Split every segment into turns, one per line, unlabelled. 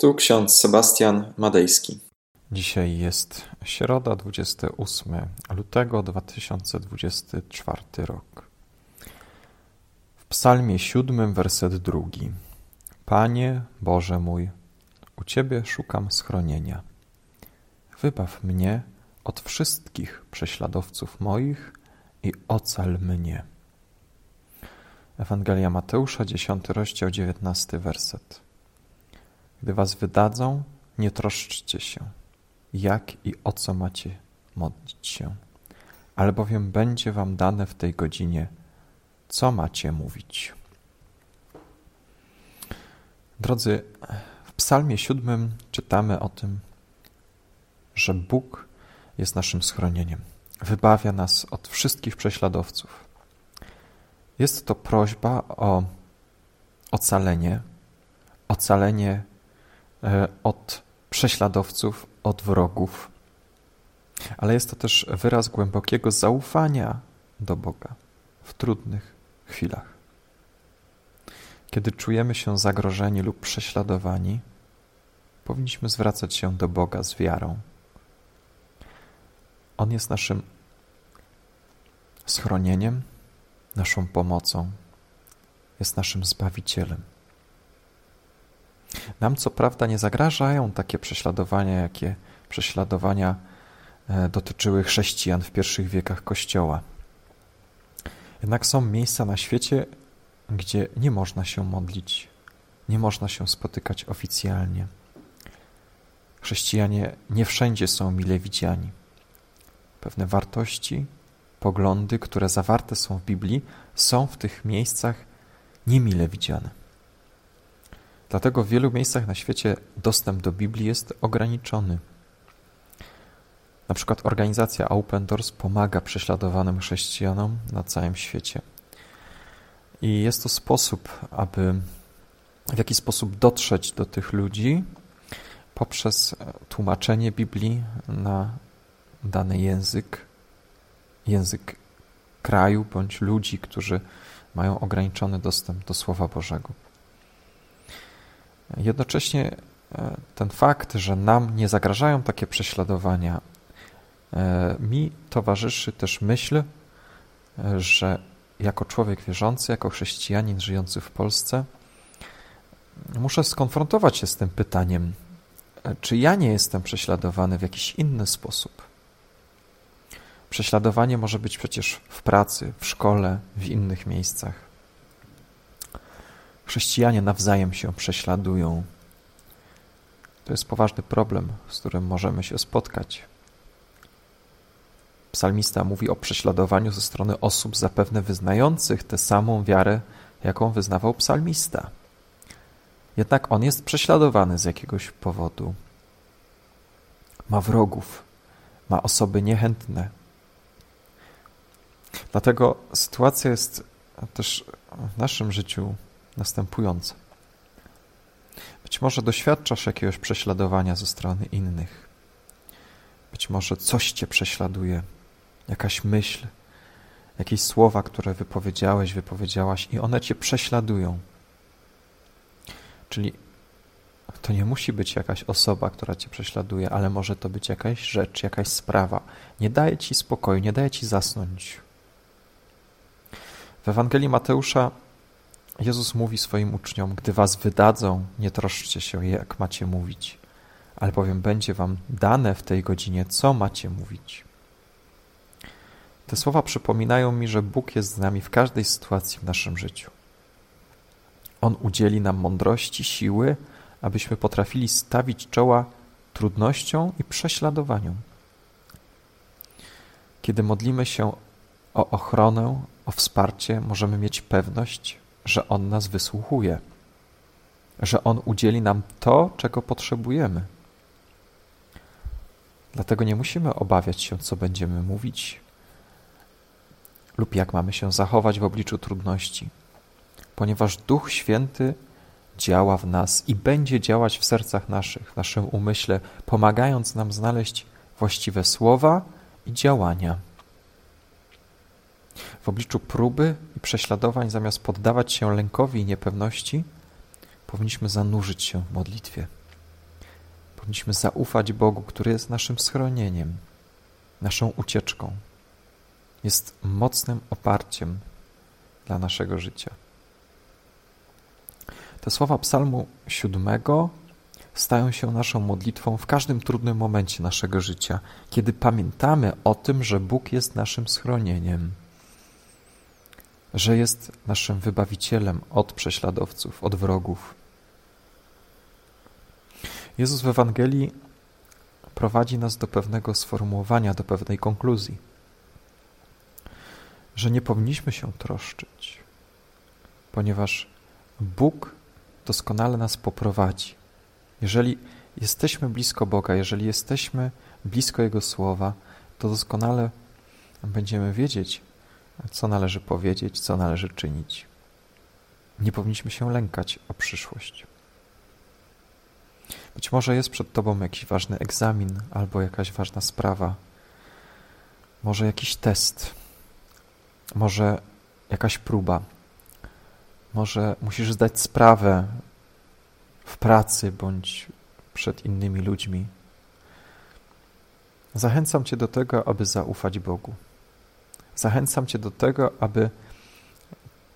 Tu ksiądz Sebastian Madejski.
Dzisiaj jest środa, 28 lutego 2024 rok. W Psalmie 7, werset drugi. Panie Boże mój, u Ciebie szukam schronienia. Wybaw mnie od wszystkich prześladowców moich i ocal mnie. Ewangelia Mateusza, 10 rozdział, 19 werset. Gdy was wydadzą, nie troszczcie się, jak i o co macie modlić się, albowiem będzie wam dane w tej godzinie, co macie mówić. Drodzy, w Psalmie siódmym czytamy o tym, że Bóg jest naszym schronieniem. Wybawia nas od wszystkich prześladowców. Jest to prośba o ocalenie, ocalenie od prześladowców, od wrogów, ale jest to też wyraz głębokiego zaufania do Boga w trudnych chwilach. Kiedy czujemy się zagrożeni lub prześladowani, powinniśmy zwracać się do Boga z wiarą. On jest naszym schronieniem, naszą pomocą, jest naszym Zbawicielem. Nam co prawda nie zagrażają takie prześladowania, jakie prześladowania e, dotyczyły chrześcijan w pierwszych wiekach Kościoła. Jednak są miejsca na świecie, gdzie nie można się modlić, nie można się spotykać oficjalnie. Chrześcijanie nie wszędzie są mile widziani. Pewne wartości, poglądy, które zawarte są w Biblii, są w tych miejscach niemile widziane. Dlatego w wielu miejscach na świecie dostęp do Biblii jest ograniczony. Na przykład organizacja Open Doors pomaga prześladowanym chrześcijanom na całym świecie. I jest to sposób, aby w jakiś sposób dotrzeć do tych ludzi poprzez tłumaczenie Biblii na dany język, język kraju bądź ludzi, którzy mają ograniczony dostęp do Słowa Bożego. Jednocześnie e, ten fakt, że nam nie zagrażają takie prześladowania, e, mi towarzyszy też myśl, e, że jako człowiek wierzący, jako chrześcijanin żyjący w Polsce, muszę skonfrontować się z tym pytaniem, czy ja nie jestem prześladowany w jakiś inny sposób. Prześladowanie może być przecież w pracy, w szkole, w innych miejscach. Chrześcijanie nawzajem się prześladują. To jest poważny problem, z którym możemy się spotkać. Psalmista mówi o prześladowaniu ze strony osób zapewne wyznających tę samą wiarę, jaką wyznawał psalmista. Jednak on jest prześladowany z jakiegoś powodu. Ma wrogów, ma osoby niechętne, Dlatego sytuacja jest też w naszym życiu następująca. Być może doświadczasz jakiegoś prześladowania ze strony innych. Być może coś cię prześladuje, jakaś myśl, jakieś słowa, które wypowiedziałeś, wypowiedziałaś i one cię prześladują. Czyli to nie musi być jakaś osoba, która cię prześladuje, ale może to być jakaś rzecz, jakaś sprawa. Nie daje ci spokoju, nie daje ci zasnąć. W Ewangelii Mateusza Jezus mówi swoim uczniom: Gdy was wydadzą, nie troszczcie się, jak macie mówić, albowiem będzie wam dane w tej godzinie, co macie mówić. Te słowa przypominają mi, że Bóg jest z nami w każdej sytuacji w naszym życiu. On udzieli nam mądrości, siły, abyśmy potrafili stawić czoła trudnościom i prześladowaniom. Kiedy modlimy się o ochronę, o wsparcie, możemy mieć pewność, że On nas wysłuchuje, że On udzieli nam to, czego potrzebujemy. Dlatego nie musimy obawiać się, co będziemy mówić lub jak mamy się zachować w obliczu trudności, ponieważ Duch Święty działa w nas i będzie działać w sercach naszych, w naszym umyśle, pomagając nam znaleźć właściwe słowa i działania. W obliczu próby i prześladowań, zamiast poddawać się lękowi i niepewności, powinniśmy zanurzyć się w modlitwie. Powinniśmy zaufać Bogu, który jest naszym schronieniem, naszą ucieczką. Jest mocnym oparciem dla naszego życia. Te słowa Psalmu siódmego stają się naszą modlitwą w każdym trudnym momencie naszego życia, kiedy pamiętamy o tym, że Bóg jest naszym schronieniem, że jest naszym wybawicielem od prześladowców, od wrogów. Jezus w Ewangelii prowadzi nas do pewnego sformułowania, do pewnej konkluzji, że nie powinniśmy się troszczyć, ponieważ Bóg doskonale nas poprowadzi. Jeżeli jesteśmy blisko Boga, jeżeli jesteśmy blisko Jego Słowa, to doskonale będziemy wiedzieć, co należy powiedzieć, co należy czynić. Nie powinniśmy się lękać o przyszłość. Być może jest przed Tobą jakiś ważny egzamin albo jakaś ważna sprawa, może jakiś test, może jakaś próba, może musisz zdać sprawę w pracy bądź przed innymi ludźmi. Zachęcam Cię do tego, aby zaufać Bogu. Zachęcam Cię do tego, aby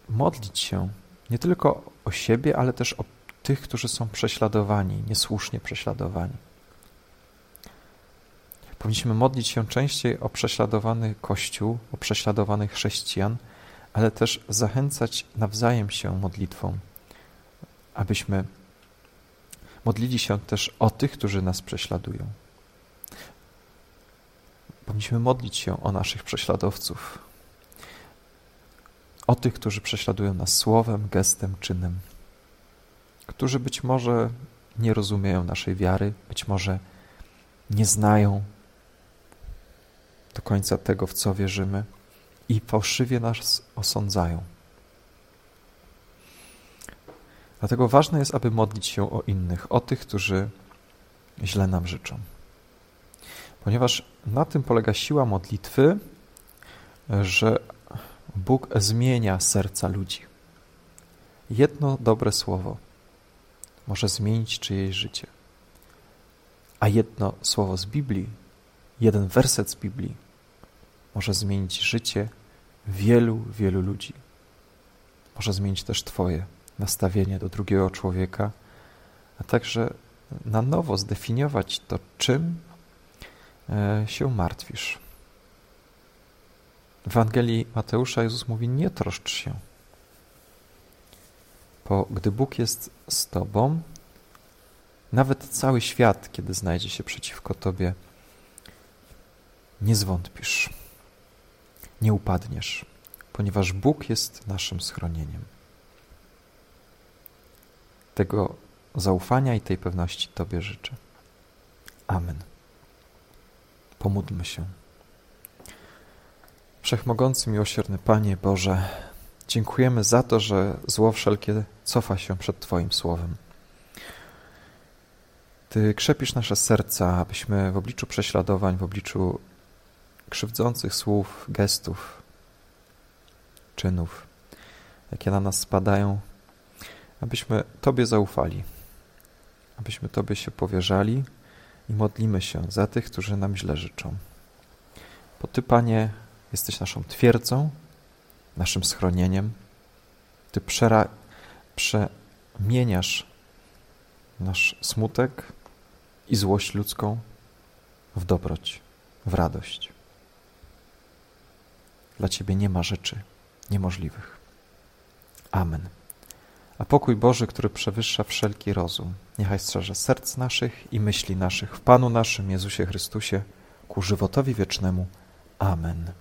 modlić się nie tylko o siebie, ale też o tych, którzy są prześladowani, niesłusznie prześladowani. Powinniśmy modlić się częściej o prześladowany Kościół, o prześladowanych chrześcijan, ale też zachęcać nawzajem się modlitwą, abyśmy modlili się też o tych, którzy nas prześladują. Powinniśmy modlić się o naszych prześladowców, o tych, którzy prześladują nas słowem, gestem, czynem, którzy być może nie rozumieją naszej wiary, być może nie znają do końca tego, w co wierzymy i fałszywie nas osądzają. Dlatego ważne jest, aby modlić się o innych, o tych, którzy źle nam życzą. Ponieważ na tym polega siła modlitwy, że Bóg zmienia serca ludzi. Jedno dobre słowo może zmienić czyjeś życie. A jedno słowo z Biblii, jeden werset z Biblii może zmienić życie wielu, wielu ludzi. Może zmienić też Twoje nastawienie do drugiego człowieka, a także na nowo zdefiniować to, czym się martwisz. W Ewangelii Mateusza Jezus mówi: Nie troszcz się. Bo gdy Bóg jest z Tobą, nawet cały świat, kiedy znajdzie się przeciwko Tobie, nie zwątpisz, nie upadniesz, ponieważ Bóg jest naszym schronieniem. Tego zaufania i tej pewności Tobie życzę. Amen. Pomódlmy się. Wszechmogący, miłosierny Panie Boże, dziękujemy za to, że zło wszelkie cofa się przed Twoim słowem. Ty krzepisz nasze serca, abyśmy w obliczu prześladowań, w obliczu krzywdzących słów, gestów, czynów, jakie na nas spadają, abyśmy Tobie zaufali, abyśmy Tobie się powierzali i modlimy się za tych, którzy nam źle życzą. Bo Ty, Panie, jesteś naszą twierdzą, naszym schronieniem. Ty przera przemieniasz nasz smutek i złość ludzką w dobroć, w radość. Dla Ciebie nie ma rzeczy niemożliwych. Amen. A pokój Boży, który przewyższa wszelki rozum, niechaj strzeże serc naszych i myśli naszych w Panu naszym Jezusie Chrystusie ku żywotowi wiecznemu. Amen.